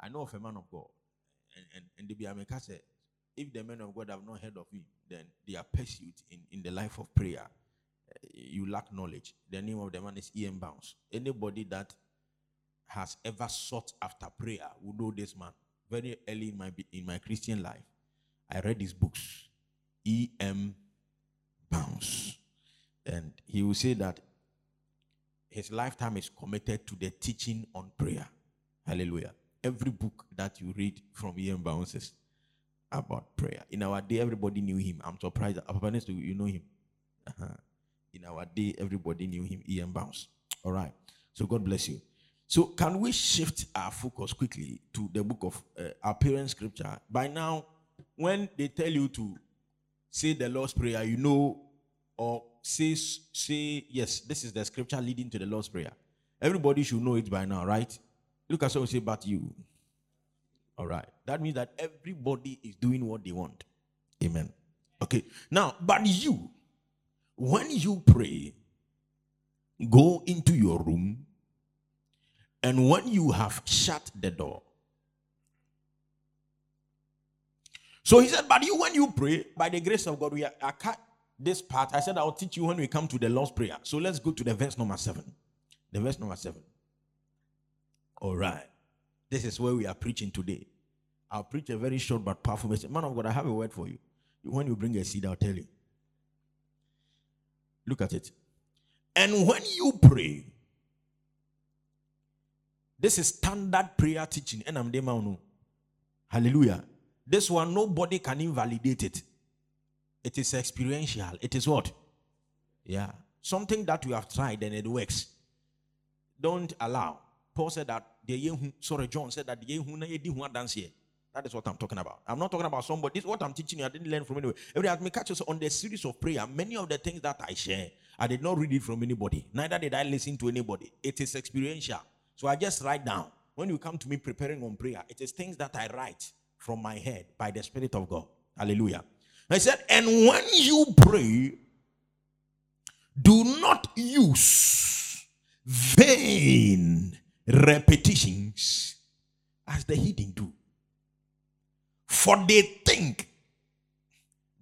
I know of a man of God, and, and, and the said, if the men of God have not heard of him, then they are pursued in, in the life of prayer. Uh, you lack knowledge. The name of the man is E.M. Bounds. Anybody that has ever sought after prayer will know this man. Very early in my in my Christian life, I read his books. E.M. Bounds. And he will say that his lifetime is committed to the teaching on prayer. Hallelujah. Every book that you read from E.M. Bounds is about prayer. In our day, everybody knew him. I'm surprised. Papa you know him. Uh-huh. In our day, everybody knew him. E.M. Bounds. All right. So God bless you. So can we shift our focus quickly to the book of uh, our scripture? By now, when they tell you to say the Lord's prayer, you know, or say say yes, this is the scripture leading to the Lord's prayer. Everybody should know it by now, right? Look at someone say, but you. All right. That means that everybody is doing what they want. Amen. Okay. Now, but you, when you pray, go into your room, and when you have shut the door. So he said, But you, when you pray, by the grace of God, we are, I cut this part. I said, I'll teach you when we come to the Lord's Prayer. So let's go to the verse number seven. The verse number seven. All right. This is where we are preaching today. I'll preach a very short but powerful message. Man of God, I have a word for you. When you bring a seed, I'll tell you. Look at it. And when you pray, this is standard prayer teaching. And I'm the Hallelujah. This one, nobody can invalidate it. It is experiential. It is what? Yeah. Something that you have tried and it works. Don't allow. Paul said that the sorry, John said that the dance here. That is what I'm talking about. I'm not talking about somebody. This is what I'm teaching you. I didn't learn from anywhere. Every time me catch us on the series of prayer, many of the things that I share, I did not read it from anybody. Neither did I listen to anybody. It is experiential. So I just write down. When you come to me preparing on prayer, it is things that I write from my head by the Spirit of God. Hallelujah. I said, and when you pray, do not use vain repetitions as the heathen do. For they think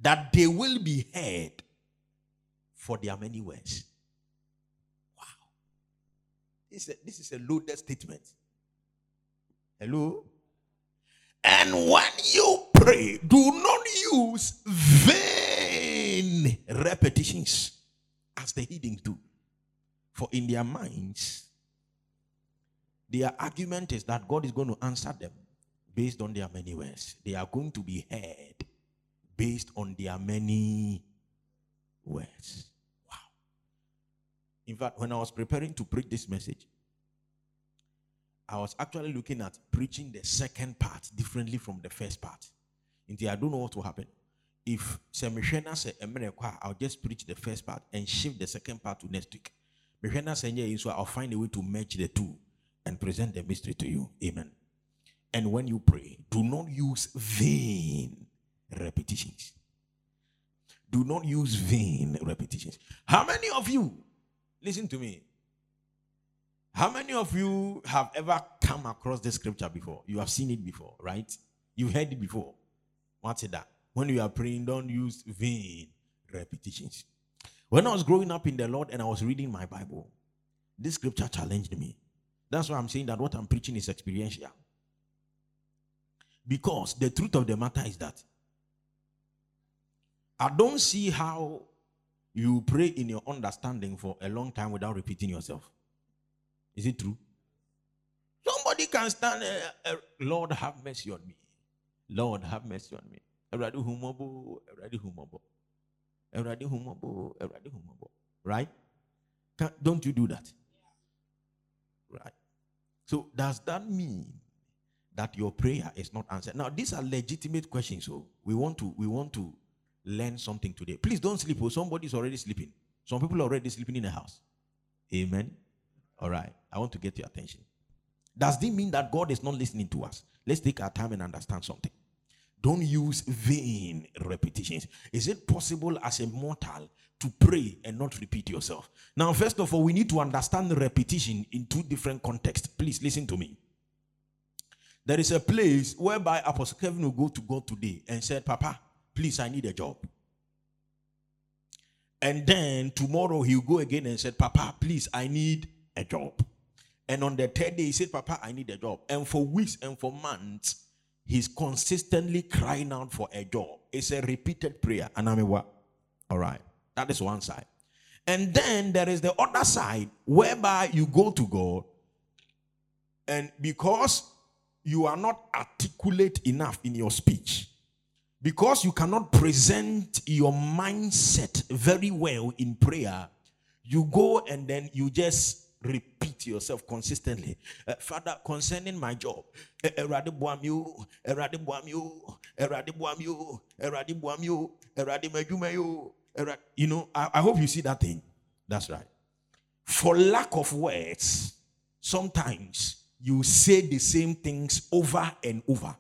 that they will be heard for their many words. Wow. This is a, this is a loaded statement. Hello? And when you pray, do not use vain repetitions as the heathens do. For in their minds, their argument is that God is going to answer them based on their many words. They are going to be heard based on their many words. Wow. In fact, when I was preparing to preach this message, I was actually looking at preaching the second part differently from the first part. Until I don't know what will happen. If Semishena say I'll just preach the first part and shift the second part to next week. Mishena say I'll find a way to merge the two and present the mystery to you. Amen. And when you pray, do not use vain repetitions. Do not use vain repetitions. How many of you, listen to me, how many of you have ever come across this scripture before? You have seen it before, right? You've heard it before. What's it that? When you are praying, don't use vain repetitions. When I was growing up in the Lord and I was reading my Bible, this scripture challenged me. That's why I'm saying that what I'm preaching is experiential. Because the truth of the matter is that I don't see how you pray in your understanding for a long time without repeating yourself. Is it true? Somebody can stand, uh, uh, Lord, have mercy on me. Lord, have mercy on me. Right? Can, don't you do that? Right. So does that mean that your prayer is not answered? Now, these are legitimate questions. So we want to we want to learn something today. Please don't sleep. Oh, somebody's already sleeping. Some people are already sleeping in the house. Amen. All right. I want to get your attention. Does this mean that God is not listening to us? Let's take our time and understand something. Don't use vain repetitions. Is it possible as a mortal to pray and not repeat yourself? Now, first of all, we need to understand repetition in two different contexts. Please listen to me. There is a place whereby Apostle Kevin will go to God today and said, Papa, please, I need a job. And then tomorrow he'll go again and said, Papa, please, I need a job. And on the third day, he said, Papa, I need a job. And for weeks and for months, he's consistently crying out for a job. It's a repeated prayer. And I mean, what? All right. That is one side. And then there is the other side whereby you go to God, and because you are not articulate enough in your speech, because you cannot present your mindset very well in prayer, you go and then you just repeat yourself consistently. Uh, Father, concerning my job, buamyu, Erade buamyu, Erade buamyu, Erade. You know, I, I hope you see that thing. That's right. For lack of words, sometimes you say the same things over and over.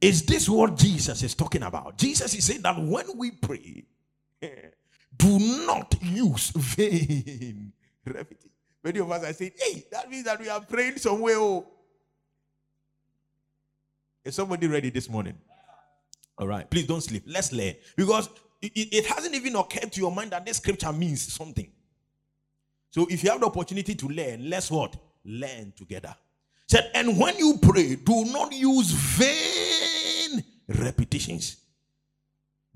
Is this what Jesus is talking about? Jesus is saying that when we pray, do not use vain repetition. Many of us are saying, hey, that means that we are praying somewhere. Oh. Is somebody ready this morning? All right, please don't sleep. Let's learn. Because it, it hasn't even occurred to your mind that this scripture means something. So if you have the opportunity to learn, let's what? Learn together. Said, and when you pray, do not use vain repetitions.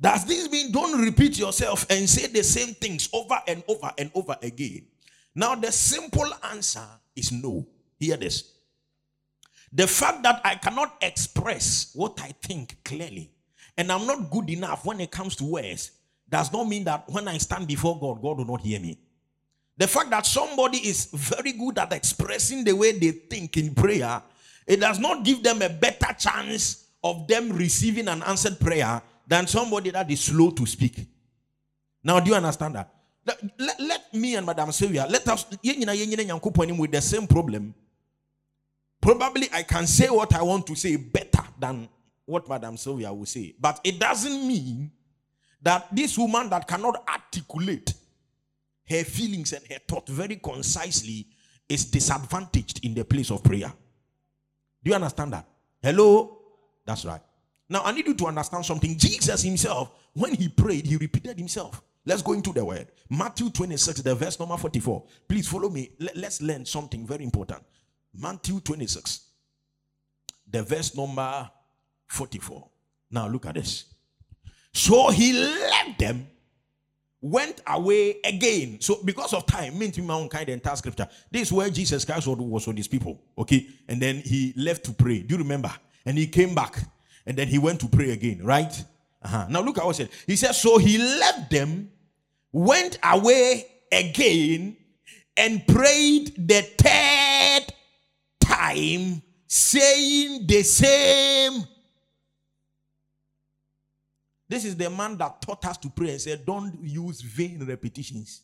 Does this mean don't repeat yourself and say the same things over and over and over again? Now, the simple answer is no. Hear this. The fact that I cannot express what I think clearly and I'm not good enough when it comes to words does not mean that when I stand before God, God will not hear me. The fact that somebody is very good at expressing the way they think in prayer, it does not give them a better chance of them receiving an answered prayer than somebody that is slow to speak. Now, do you understand that? Let, let me and Madam Sylvia, let us with the same problem. Probably I can say what I want to say better than what Madam Sylvia will say. But it doesn't mean that this woman that cannot articulate her feelings and her thought very concisely is disadvantaged in the place of prayer. Do you understand that? Hello? That's right. Now I need you to understand something. Jesus himself, when he prayed, he repeated himself. Let's go into the word. Matthew 26, the verse number 44. Please follow me. Let's learn something very important. Matthew 26, the verse number 44. Now look at this. So he left them, went away again. So because of time, meant my own kind entire scripture. This is where Jesus Christ was with his people. Okay. And then he left to pray. Do you remember? And he came back. And then he went to pray again, right? Uh-huh. Now look at what he said. He said, So he left them went away again and prayed the third time, saying the same. This is the man that taught us to pray and said, Don't use vain repetitions.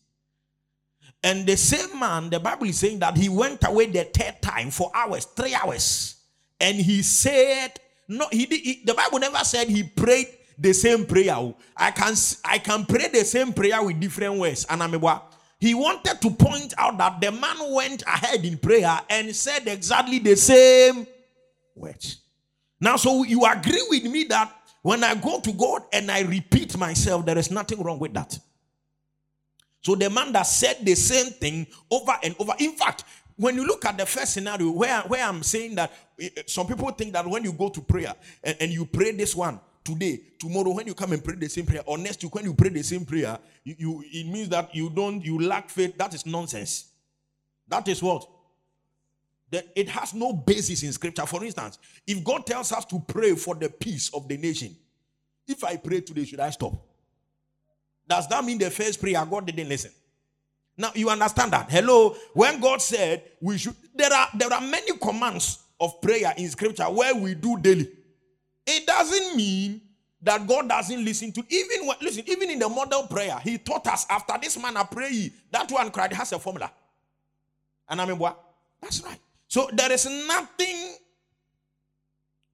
And the same man, the Bible is saying that he went away the third time for hours, three hours. And he said, No, he, did, he the Bible never said he prayed the same prayer. I can I can pray the same prayer with different words. And I'm he wanted to point out that the man went ahead in prayer and said exactly the same words. Now, so you agree with me that when I go to God and I repeat myself, there is nothing wrong with that. So the man that said the same thing over and over. In fact, when you look at the first scenario where, where I'm saying that eh, eh, some people think that when you go to prayer and, and you pray this one, today, tomorrow, when you come and pray the same prayer, or next week when you pray the same prayer, you, you it means that you don't you lack faith. That is nonsense. That is what? That it has no basis in scripture. For instance, if God tells us to pray for the peace of the nation, if I pray today, should I stop? Does that mean the first prayer God didn't listen? Now you understand that. Hello, when God said we should, there are there are many commands of prayer in scripture where we do daily. It doesn't mean that God doesn't listen to even listen even in the model prayer he taught us after this man I pray that one cried has a formula. And I mean what? That's right. So there is nothing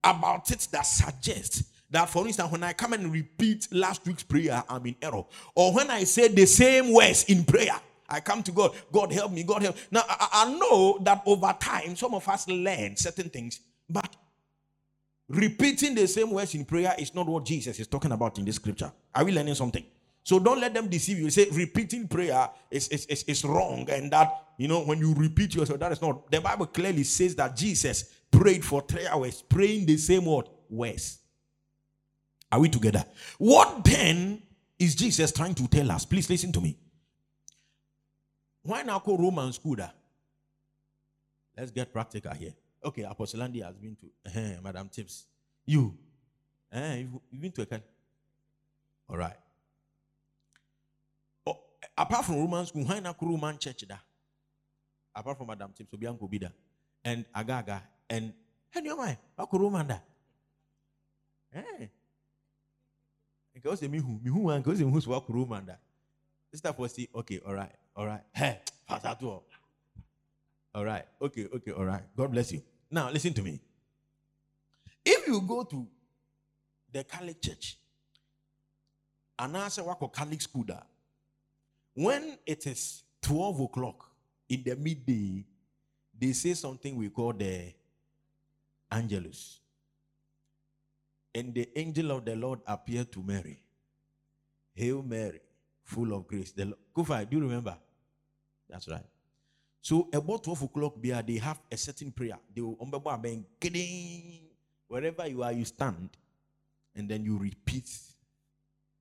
about it that suggests that for instance when I come and repeat last week's prayer I'm in error. Or when I say the same words in prayer I come to God God help me God help now I, I know that over time some of us learn certain things but repeating the same words in prayer is not what Jesus is talking about in this scripture. Are we learning something? So don't let them deceive you. Say repeating prayer is, is, is, is wrong, and that you know when you repeat yourself, that is not. The Bible clearly says that Jesus prayed for three hours, praying the same word words. Are we together? What then is Jesus trying to tell us? Please listen to me. Why now call Roman school? Let's get practical here. Okay, Apostle Andy has been to uh, Madam Tips. You, uh, you've, been to a All right apart from Roman school, why not Roman church da? Apart from Madam Tips, so be Uncle Bida and Agaga and and your mind, Roman da. Eh. Because me who me who and because who's walk Roman da. Sister for see, okay, all right, all right. Hey, pass that all. All right, okay, okay, all right. God bless you. Now listen to me. If you go to the Catholic church, and I say, Catholic school when it is 12 o'clock in the midday, they say something we call the Angelus. And the angel of the Lord appeared to Mary. Hail Mary, full of grace. The Kufa, do you remember? That's right. So about 12 o'clock, they have a certain prayer. They will wherever you are, you stand, and then you repeat.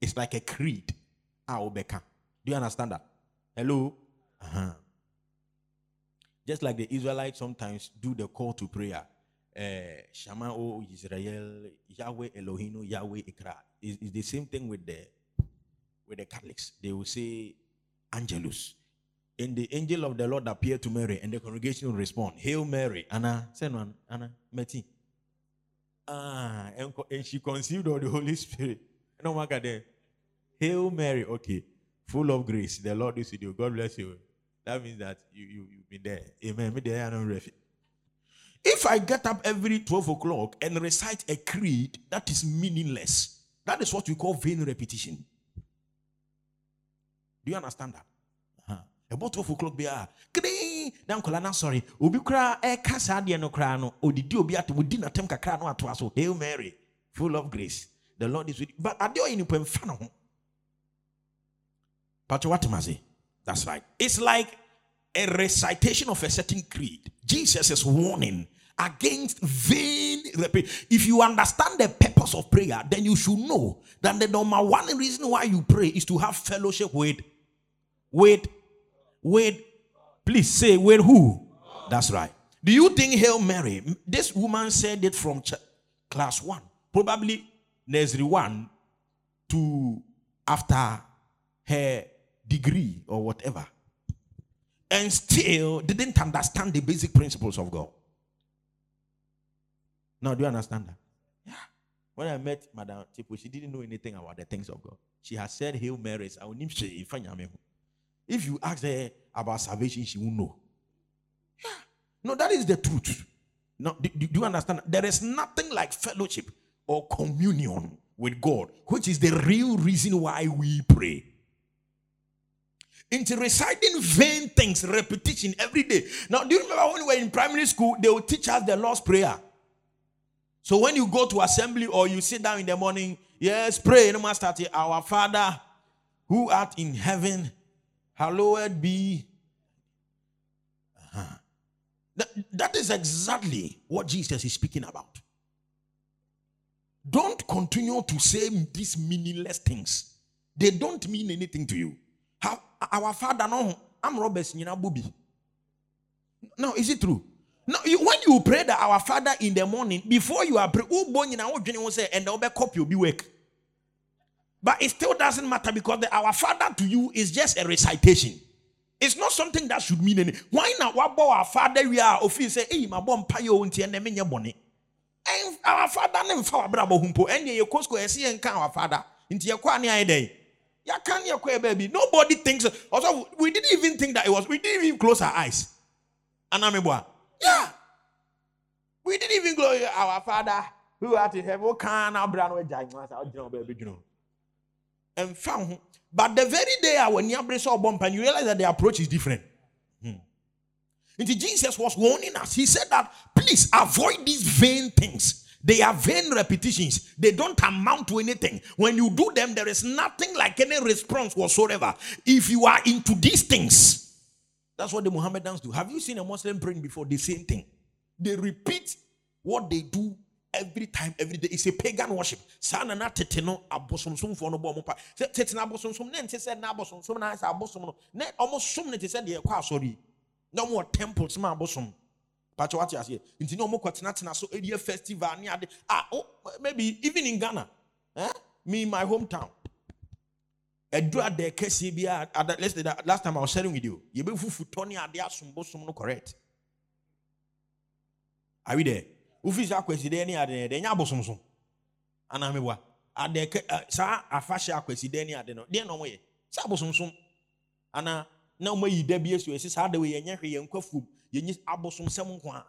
It's like a creed. Aobeka. Do you understand that? Hello? Uh-huh. Just like the Israelites sometimes do the call to prayer. Uh, Shama o Israel, Yahweh Elohim, Yahweh Ikra. It's the same thing with the with the Catholics. They will say Angelus. And the angel of the Lord appeared to Mary, and the congregation will respond, Hail Mary. Anna, send one, Anna, Meti. Ah, and, and she conceived of the Holy Spirit. No, matter Hail Mary. Okay full of grace. The Lord is with you. God bless you. That means that you, you, you've been there. Amen. Me there, I If I get up every 12 o'clock and recite a creed that is meaningless, that is what we call vain repetition. Do you understand that? About 12 o'clock, be a na nkɔla na sorry obi koraa ɛka saa adeɛ no koraa no odidi obi ate odi n'atam kakra no atoa so hail mary full of grace the lord is with you but adeɛ ɔyɛ nipa mfa ne ho Patrick That's right. It's like a recitation of a certain creed. Jesus is warning against vain repetition. If you understand the purpose of prayer, then you should know that the number one reason why you pray is to have fellowship with, with, with, please say, with who? That's right. Do you think Hail Mary, this woman said it from ch- class one, probably nursery one to after her degree or whatever, and still didn't understand the basic principles of God. Now, do you understand that? Yeah. When I met Madame Tipo, she didn't know anything about the things of God. She has said Hail Marys. If you ask her about salvation, she won't know. Yeah. No, that is the truth. No, do, do you understand? There is nothing like fellowship or communion with God, which is the real reason why we pray into reciting vain things, repetition every day. Now, do you remember when we were in primary school, they would teach us the Lord's Prayer? So when you go to assembly or you sit down in the morning, yes, pray. No matter our Father who art in heaven, hallowed be. Uh-huh. That, that is exactly what Jesus is speaking about. Don't continue to say these meaningless things. They don't mean anything to you. How, our father no I'm robbers nyina booby. No, is it true? No, you, when you pray that our father in the morning, before you are praying, and the copy will be work. But it still doesn't matter because the, our father to you is just a recitation. It's not something that should mean anything. Why not? What about our father? We are officially say, "Hey, my bomb payo unti and menya boni." And our father nem fa brabo humpo. And ye kosko esi enka our father. Inti ye kwa ni ayedai. baby. Nobody thinks. Also, we didn't even think that it was. We didn't even close our eyes. Anamibwa. Yeah. We didn't even glory our father who art in heaven. Can our brand baby, you know. And found. But the very day I when you saw bump and you realize that the approach is different. Hmm. Jesus was warning us. He said that please avoid these vain things They are vain repetitions. They don't amount to anything. When you do them, there is nothing like any response whatsoever. If you are into these things, that's what the Mohammedans do. Have you seen a Muslim praying before? The same thing. They repeat what they do every time, every day. It's a pagan worship. Sana na tete no abosomsom for no bo mo pa. Tete na abosomsom na nte se na abosomsom na sa abosom no. Na omo som ne te se de kwa asori. Na mo temples ma abosom. What you say? Nti no mo kwatena tena so area festival ni ade. Ah, oh, maybe even in Ghana. Eh? Me in my hometown. Edura de kesi bi a let's say that last time I was sharing with you. You be fufu tony ade asombo som no correct. Are we there? Wofi sɛ akwasidan ne ade ɛde nyɛ abosomsom anaa meboa ade eh, saa afahyɛ akwasidan ne ade deɛ na ɔmoyɛ sɛ abosomsom anaa na ɔmo ayi da bi esi esi saa de wei hwɛ yɛn nkwa fum yɛnyi abosomsɛm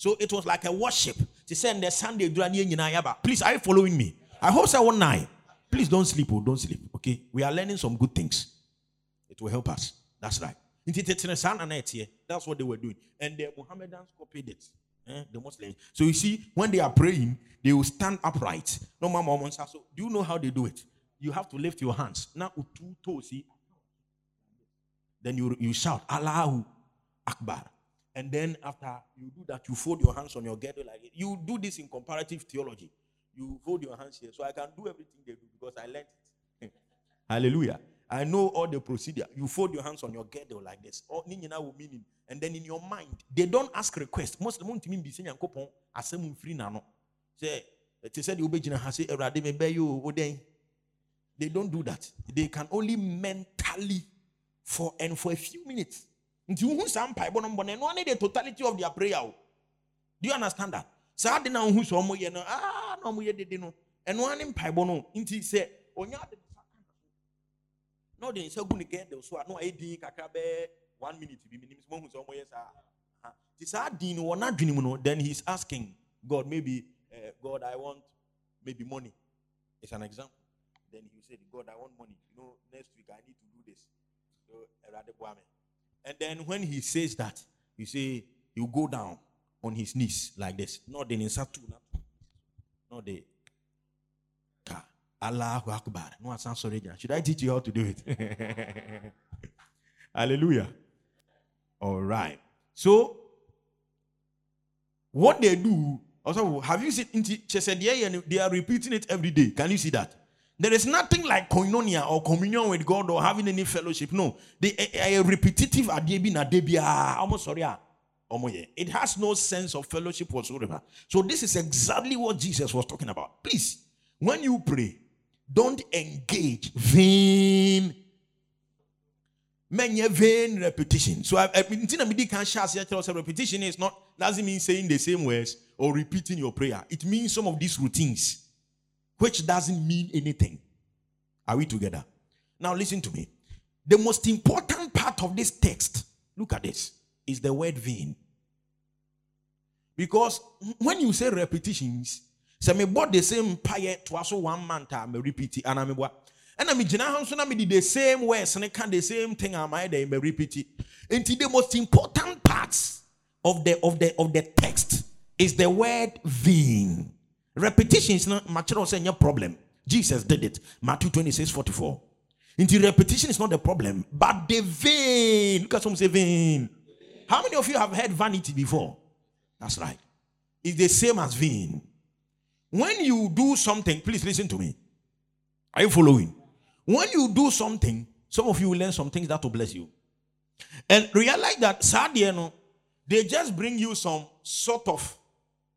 so it was like a worship. Te sɛ ndɛ sunday dura ne yɛn yaba please are you following me? I hope sɛ one night please don't sleep oh don't sleep okay? We are learning some good things. It will help us. That's right. Nti tete saa na na ɛteɛ. That's what they were doing. And eh, the mohammedans copied it. Eh, the Muslims. So you see, when they are praying, they will stand upright. No mama so do you know how they do it? You have to lift your hands. Now two toes, see. Then you, you shout, Allahu Akbar. And then after you do that, you fold your hands on your girdle like it. You do this in comparative theology. You fold your hands here. So I can do everything they do because I learned it. Hallelujah. I know all the procedure. You fold your hands on your girdle like this. And then in your mind, they don't ask request. Most of them be saying. Say they say you They don't do that. They can only mentally for and for a few minutes. The totality of their prayer. Do you understand that? Saa de na who so mo ye no ah no mo ye de no. And one in pipe no nti say na ɔde so na din kakra one minute bi nti saa din no mu no then he's asking god maybe uh, god i want maybe money. It's an example. Then he said god i want money. You know next week i need to do this. So and then when he says that you say you go down on his knees like this. Not the nsa tu not the Allahu Akbar. No, I'm sorry. Should I teach you how to do it? Hallelujah. All right. So, what they do, also, have you seen, she said, yeah, and they are repeating it every day. Can you see that? There is nothing like koinonia or communion with God or having any fellowship. No, they are repetitive. Almost ah, sorry. Ah. It has no sense of fellowship whatsoever. So, this is exactly what Jesus was talking about. Please, when you pray, don't engage vain many vain repetition. So I repetition is not doesn't mean saying the same words or repeating your prayer. It means some of these routines, which doesn't mean anything. Are we together? Now listen to me. The most important part of this text, look at this, is the word vain. Because when you say repetitions, sɛ mebɔ the same mpaeɛ toa so one month a repeat ana meboa ɛna megyina ha na mede the same words ne ka the same thing a dɛ merepeat nti the most important parts of the of the of the text is the word vain Repetition repetitions no makyerɛ sɛ nyɛ problem. Jesus did it. Matthew 26 44 nti repetition is not the problem but the vain. Look at some say vain. How many of you have heard vanity before? That's right. It's the same as vain when you do something, please listen to me. Are you following? When you do something, some of you will learn some things that will bless you. And realize that Sadiano, they just bring you some sort of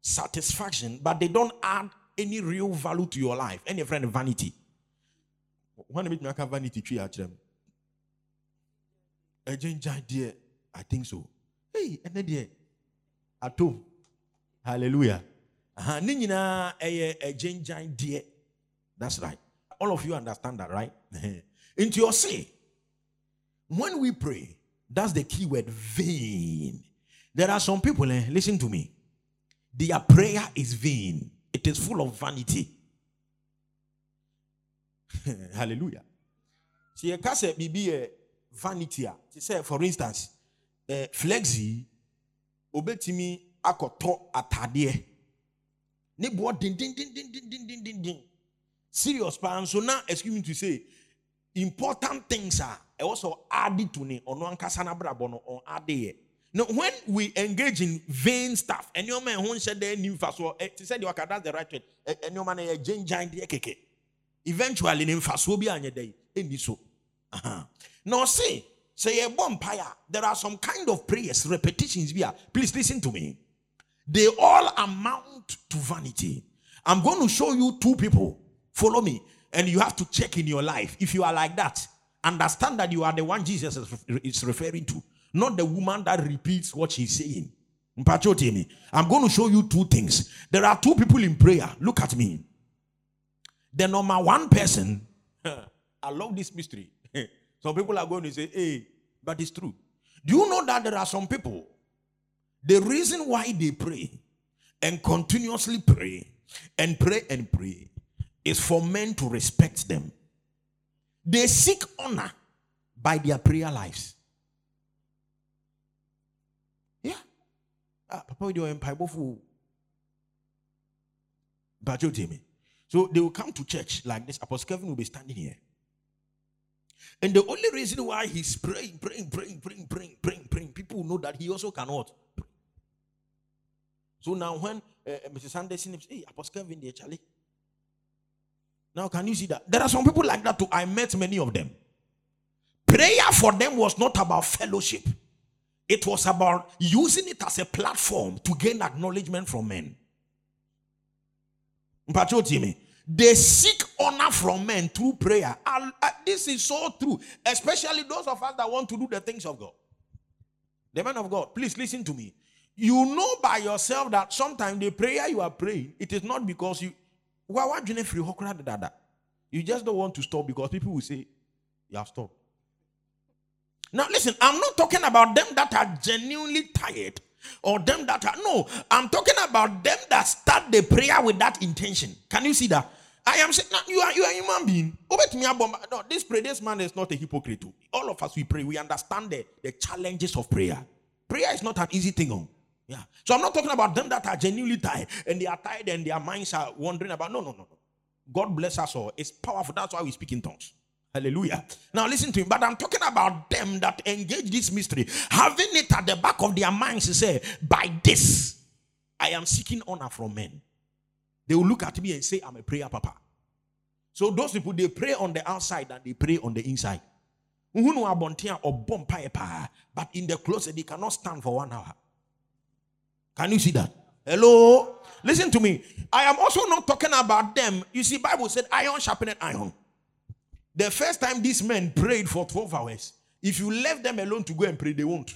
satisfaction, but they don't add any real value to your life. Any friend vanity. When me vanity tree at them. Eh, I think so. Hey, and then at home. Hallelujah ɛyɛ agyengyan deɛ. That's right. All of you understand that right? Into your say when we pray that's the key word vain. There are some people eh, listen to me. Their prayer is vain. It is full of vanity. Hallelujah. Sɛ yɛka sɛ biribi vanity a te for instance eh, flexi obetumi akɔtɔ atadeɛ den den den serious paa nso na excuse me to say important things a ɛwɔ sɛ ɔade to ne ɔno ankasa n'abrabɔ no ɔade yɛ no when we engage in vain stuff ɛnneɛma ɛho nhyɛ dɛ ni nfasoɔ ɛ te sɛ deɛ ɔka that's the right word ɛ ɛnneɛma no yɛ gyengyan deɛ kɛkɛ eventually ne nfasoɔ bi anyɛ dɛ ɛni so. Na ɔse sɛ yɛbɔ mpaeɛ a there are some kind of prayers repetitions bi a please listen to me they all amount to vanity. I'm going to show you two people. Follow me. And you have to check in your life. If you are like that, understand that you are the one Jesus is referring to, not the woman that repeats what she's saying. I'm going to show you two things. There are two people in prayer. Look at me. The number one person, I love this mystery. some people are going to say, hey, but it's true. Do you know that there are some people the reason why they pray and continuously pray and pray and pray is for men to respect them. They seek honor by their prayer lives. Yeah. Ah, Papa, we do empire. But you me. So they will come to church like this. Apostle Kevin will be standing here. And the only reason why he's praying, praying, praying, praying, praying, praying, praying, people know that he also cannot. So now when uh. Anderson says, hey, Apostle Kevin, there. Now can you see that? There are some people like that too. I met many of them. Prayer for them was not about fellowship. It was about using it as a platform to gain acknowledgement from men. They seek honor from men through prayer. And, uh, this is so true, especially those of us that want to do the things of God. The man of God, please listen to me. You know by yourself that sometimes the prayer you are praying, it is not because you. You just don't want to stop because people will say, You have stopped. Now, listen, I'm not talking about them that are genuinely tired or them that are no, I'm talking about them that start the prayer with that intention. Can you see that? I am saying, no, you are you are a human being. No, this pray, this man is not a hypocrite. Oh. All of us we pray, we understand the, the challenges of prayer. Prayer is not an easy thing. Oh. Yeah. So I'm not talking about them that are genuinely tired and they are tired and their minds are wondering about. No, no, no, no. God bless us all. It's powerful. That's why we speak in tongues. Hallelujah. Now listen to him. But I'm talking about them that engage this mystery, having it at the back of their minds to say, by this, I am seeking honor from men. They will look at me and say, I'm a prayer papa. So those people they pray on the outside and they pray on the inside. But in the closet, they cannot stand for one hour. Can you see that? Hello? Listen to me. I am also not talking about them. You see, Bible said iron sharpened iron. The first time these men prayed for 12 hours, if you left them alone to go and pray, they won't.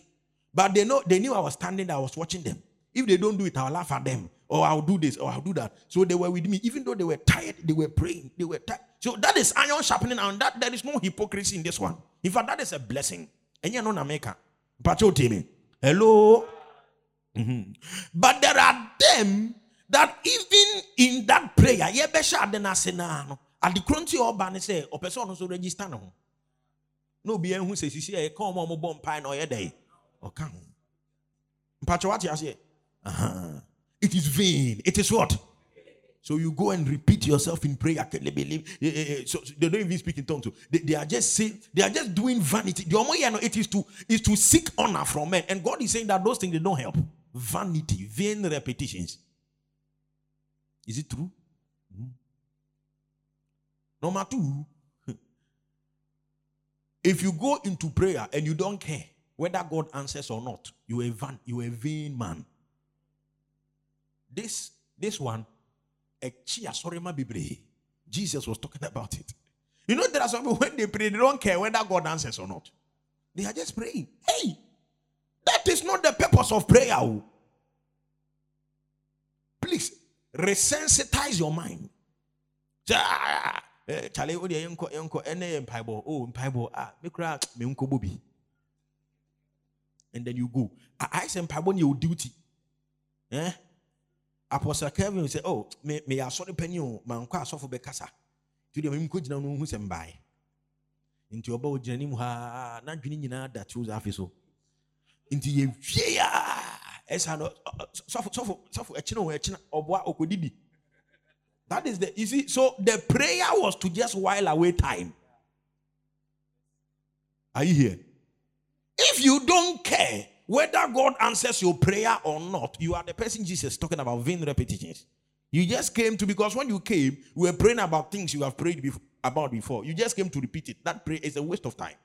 But they know they knew I was standing there, I was watching them. If they don't do it, I'll laugh at them. Or I'll do this, or I'll do that. So they were with me. Even though they were tired, they were praying. They were tired. So that is iron sharpening iron. That there is no hypocrisy in this one. In fact, that is a blessing. And you know Nameka. Pacho me. Hello. Mm-hmm. But there are them that even in that prayer, yeah, besha adenasena at the crunchy or ban say, or person also register no. No be who says, see, I come on bomb pine or a day. Or come. Pacho, what you say? Uh-huh. It is vain. It is what? So you go and repeat yourself in prayer. So they don't even speak in tongues. They, they are just saying, they are just doing vanity. The only it is to is to seek honor from men. And God is saying that those things they don't help. Vanity, vain repetitions. Is it true? Mm-hmm. Number two, if you go into prayer and you don't care whether God answers or not, you are van, you are a vain man. This this one. Jesus was talking about it. You know, there are some people when they pray, they don't care whether God answers or not. They are just praying. Hey, that is not the purpose of prayer. Oh. Please resensitize your mind. Oh ah bobi. And then you go. I say mpaibo ni your duty. Eh? Apostle Kevin say oh me me asori penny oh, o man kwa asofo be kasa. Tu de me mko gina no hu sem bai. Nti oba o gina ni ha na dwene nyina tu za so. Nti ye hwie ya ɛsa no sɔfo sɔfo sɔfo ɛkyina o ɛkyina ɔboa okodidi That is the you see. So the prayer was to just while away time. Are you here? If you don't care whether God answers your prayer or not, you are the person Jesus talking about vain repetitions. You just came to because when you came, we were praying about things you have prayed before, about before. You just came to repeat it. That prayer is a waste of time.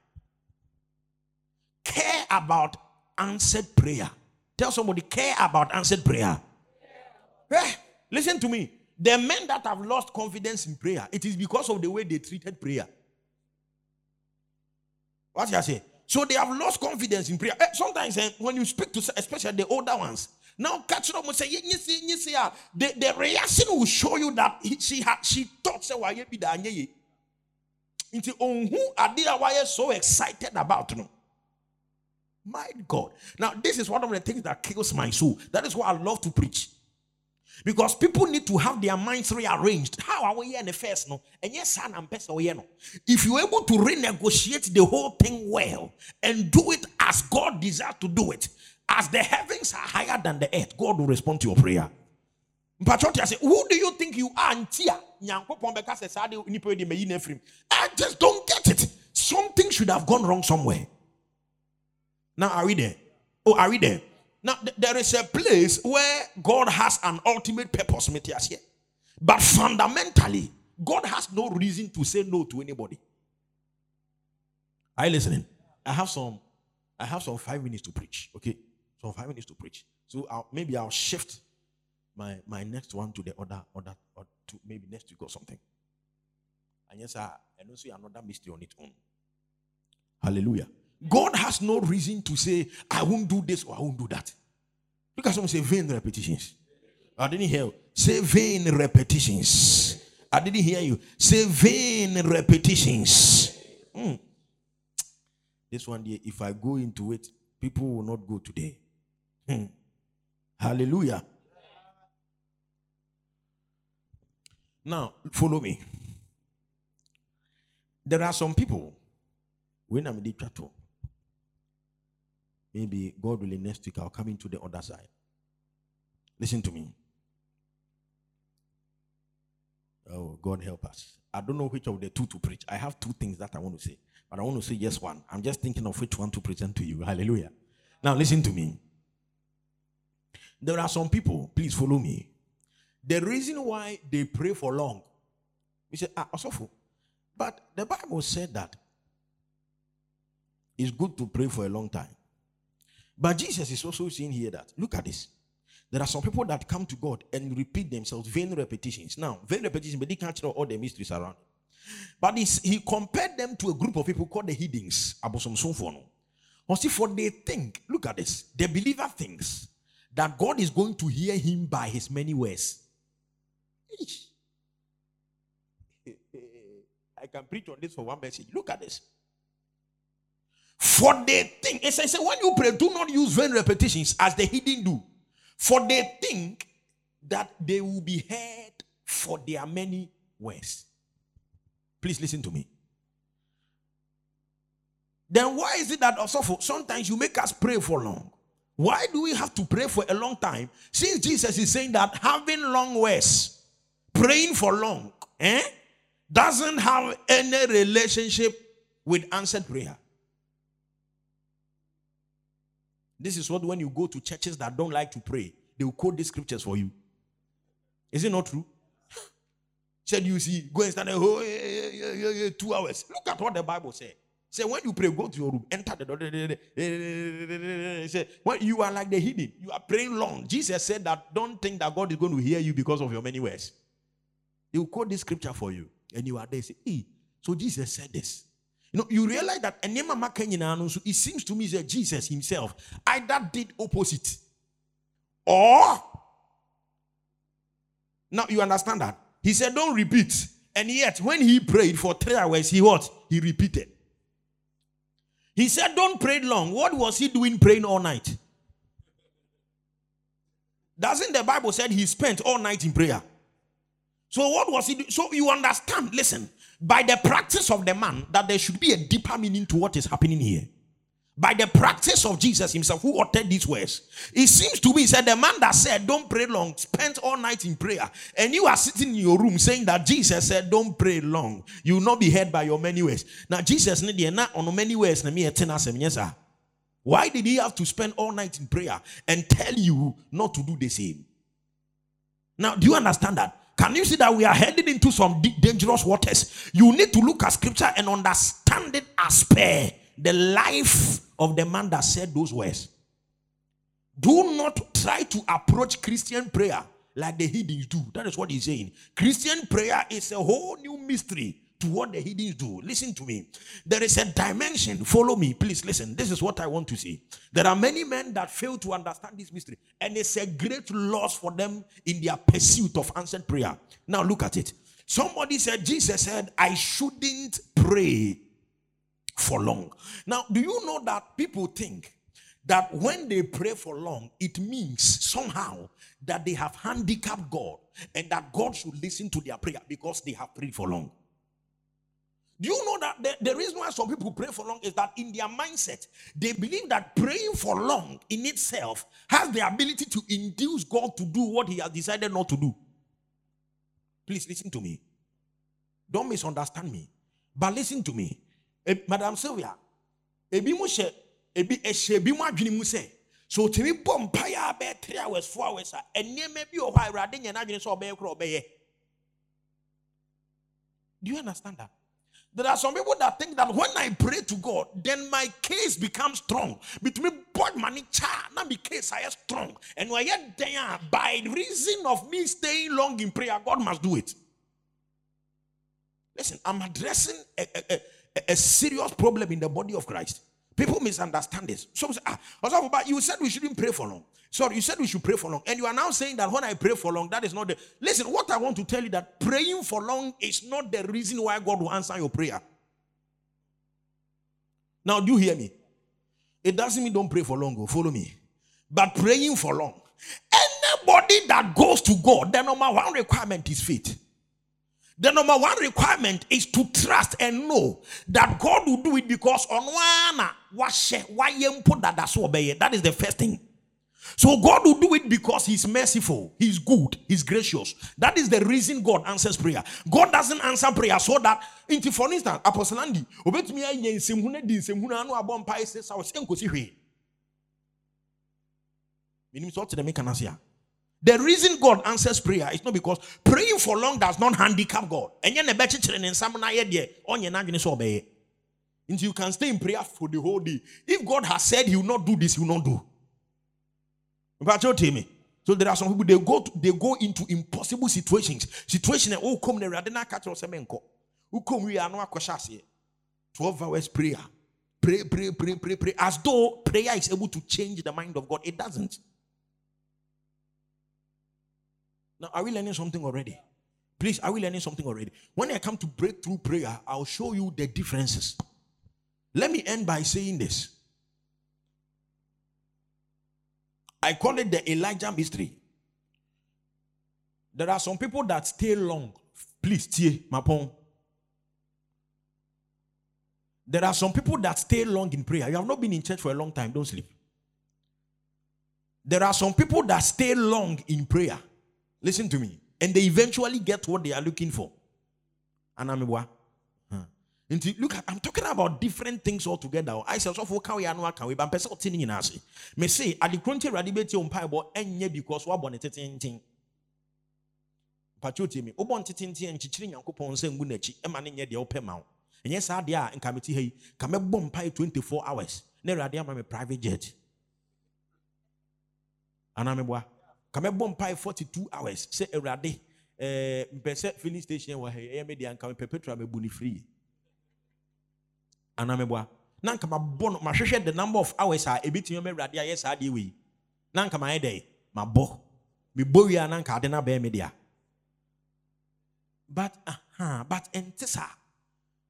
Care about answered prayer. Tell somebody, care about answered prayer. Eh, listen to me. The men that have lost confidence in prayer, it is because of the way they treated prayer. What did I say? So they have lost confidence in prayer. Eh, sometimes eh, when you speak to, especially the older ones, now catch them and say, you see, you see, the, the reaction will show you that he, she had she thought say why you be so excited about no? My God. Now, this is one of the things that kills my soul. That is why I love to preach. Because people need to have their minds rearranged. How are we here in the first? No, and yes, son and person no. If you're able to renegotiate the whole thing well and do it as God desires to do it, as the heavens are higher than the earth, God will respond to your prayer. I say, who do you think you are? I just don't get it. Something should have gone wrong somewhere. Now, are we there? Oh, are we there? Now, th- there is a place where God has an ultimate purpose, Matthias, But fundamentally, God has no reason to say no to anybody. Are you listening? I have some, I have some five minutes to preach. Okay, some five minutes to preach. So I'll, maybe I'll shift my my next one to the other other or to maybe next week or something. And yes, I and also another mystery on its own. Hallelujah. God has no reason to say, I won't do this or I won't do that. Look at someone say vain repetitions. I didn't hear. Say vain repetitions. I didn't hear you. Say vain repetitions. Mm. This one, day, if I go into it, people will not go today. Hmm. Hallelujah. Now, follow me. There are some people, when I'm in the chapel, Maybe God willing, next week I'll come into the other side. Listen to me. Oh, God help us. I don't know which of the two to preach. I have two things that I want to say, but I want to say just one. I'm just thinking of which one to present to you. Hallelujah. Now, listen to me. There are some people, please follow me. The reason why they pray for long, we say, ah, also, but the Bible said that it's good to pray for a long time. But Jesus is also saying here that, look at this. There are some people that come to God and repeat themselves, vain repetitions. Now, vain repetitions, but they can't know all the mysteries around. But he compared them to a group of people called the heathens. See, for they think, look at this, the believer thinks that God is going to hear him by his many words. I can preach on this for one message. Look at this. For they think, I say, when you pray, do not use vain repetitions as the heathen do. For they think that they will be heard for their many words. Please listen to me. Then why is it that also sometimes you make us pray for long? Why do we have to pray for a long time? Since Jesus is saying that having long words, praying for long, eh, doesn't have any relationship with answered prayer. This is what when you go to churches that don't like to pray, they will quote these scriptures for you. Is it not true? Said you see, go and stand there, oh, yeah, yeah, yeah, two hours. Look at what the Bible said. Say when you pray, go to your room, enter the door. Say when you are like the heathen, you are praying long. Jesus said that don't think that God is going to hear you because of your many words. He will quote this scripture for you, and you are there. Say, hey, so Jesus said this. You know, you realize that it seems to me that Jesus himself either did opposite or now you understand that he said, Don't repeat. And yet, when he prayed for three hours, he what? He repeated. He said, Don't pray long. What was he doing praying all night? Doesn't the Bible said he spent all night in prayer? So what was he doing? So you understand, listen, by the practice of the man, that there should be a deeper meaning to what is happening here. by the practice of Jesus himself, who uttered these words. It seems to me, said, the man that said, Don't pray long, spent all night in prayer, and you are sitting in your room saying that Jesus said, Don't pray long. You will not be heard by your many words. Now, Jesus, on many words, why did he have to spend all night in prayer and tell you not to do the same? Now, do you understand that? Can you see that we are heading into some dangerous waters? You need to look at scripture and understand it as per the life of the man that said those words. Do not try to approach Christian prayer like the heathens do. That is what he's saying. Christian prayer is a whole new mystery to what the heathens do. Listen to me. There is a dimension. Follow me. Please listen. This is what I want to see. There are many men that fail to understand this mystery, and it's a great loss for them in their pursuit of answered prayer. Now, look at it. Somebody said, Jesus said, I shouldn't pray for long. Now, do you know that people think that when they pray for long, it means somehow that they have handicapped God and that God should listen to their prayer because they have prayed for long? Do you know that the, the, reason why some people pray for long is that in their mindset, they believe that praying for long in itself has the ability to induce God to do what He has decided not to do. Please listen to me. Don't misunderstand me. But listen to me. Eh, Madam Sylvia, sɛ so three hours four hours do you understand that there are some people that think that when I pray to God, then my case becomes strong. Between board money cha, now my case I am strong. And when I there, by reason of me staying long in prayer, God must do it. Listen, I'm addressing a, a, a, a serious problem in the body of Christ. People misunderstand this. Some say, ah, but you said we shouldn't pray for long. Sorry, you said we should pray for long. And you are now saying that when I pray for long, that is not the. Listen, what I want to tell you that praying for long is not the reason why God will answer your prayer. Now, do you hear me? It doesn't mean don't pray for long, go follow me. But praying for long. Anybody that goes to God, the number one requirement is faith. The number one requirement is to trust and know that God will do it because on one that is the first thing. So God will do it because He's merciful, He's good, He's gracious. That is the reason God answers prayer. God doesn't answer prayer so that, into for instance, Apostle Andy, obetumi ayɛ nsɛmhuna di nsɛmhuna ano abɔ mpae sɛ sa ɔsɛ nkosi hwee. Menim sɛ ɔte dɛ meka no the reason God answers prayer is not because praying for long does not handicap God. And you can stay in prayer for the whole day. If God has said he will not do this, he will not do. But you tell me. So there are some people they go to, they go into impossible situations. Situation oh come the radina catch or semenko. Who come we are no 12 hours prayer. Pray, pray, pray, pray, pray. As though prayer is able to change the mind of God. It doesn't. Now, are we learning something already? Please, are we learning something already? When I come to breakthrough prayer, I'll show you the differences. Let me end by saying this. I call it the Elijah mystery. There are some people that stay long. Please, tie, my pon. There are some people that stay long in prayer. You have not been in church for a long time. Don't sleep. There are some people that stay long in prayer. Listen to me. And they eventually get what they are looking for. And what? Look, I'm talking about different things altogether. I say, so for can we are no can we, but person tin in us. Me say, at the country radibate on piebo, and because what bonnet tin. Patriotic me, Obon tin tin and Ponce and Gunechi, a man in open mouth. And yes, I dear and committee, hey, come a bomb pie 24 hours. Never, I am a private jet. And I'm a boy kamɛbɔ mpae 42 hours. Sɛ awurade eh, mpɛ sɛ filling station wɔ ha ɛyɛ me deɛ anka mepɛ petrol mɛbu ne free. Anaa mɛboa na nka mabɔ no mahwehwɛ the number of hours a ɛbɛtumi ma awurade ayɛ saa adeɛ wei. Na nka mayɛ dɛ mabɔ mebɔ wie a na nka ade me dea but aha but ɛnte saa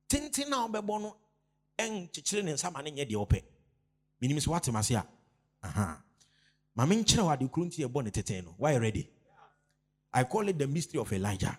tenten na wobɛbɔ no ɛnkyekyere ne nsa ma ne nyɛ deɛ wopɛ menim sɛ woatem ase a. Aha maame nkyerɛ wɔ ade kuro nti yɛbɔ ne tete no. Why ready? I call it the mystery of elijah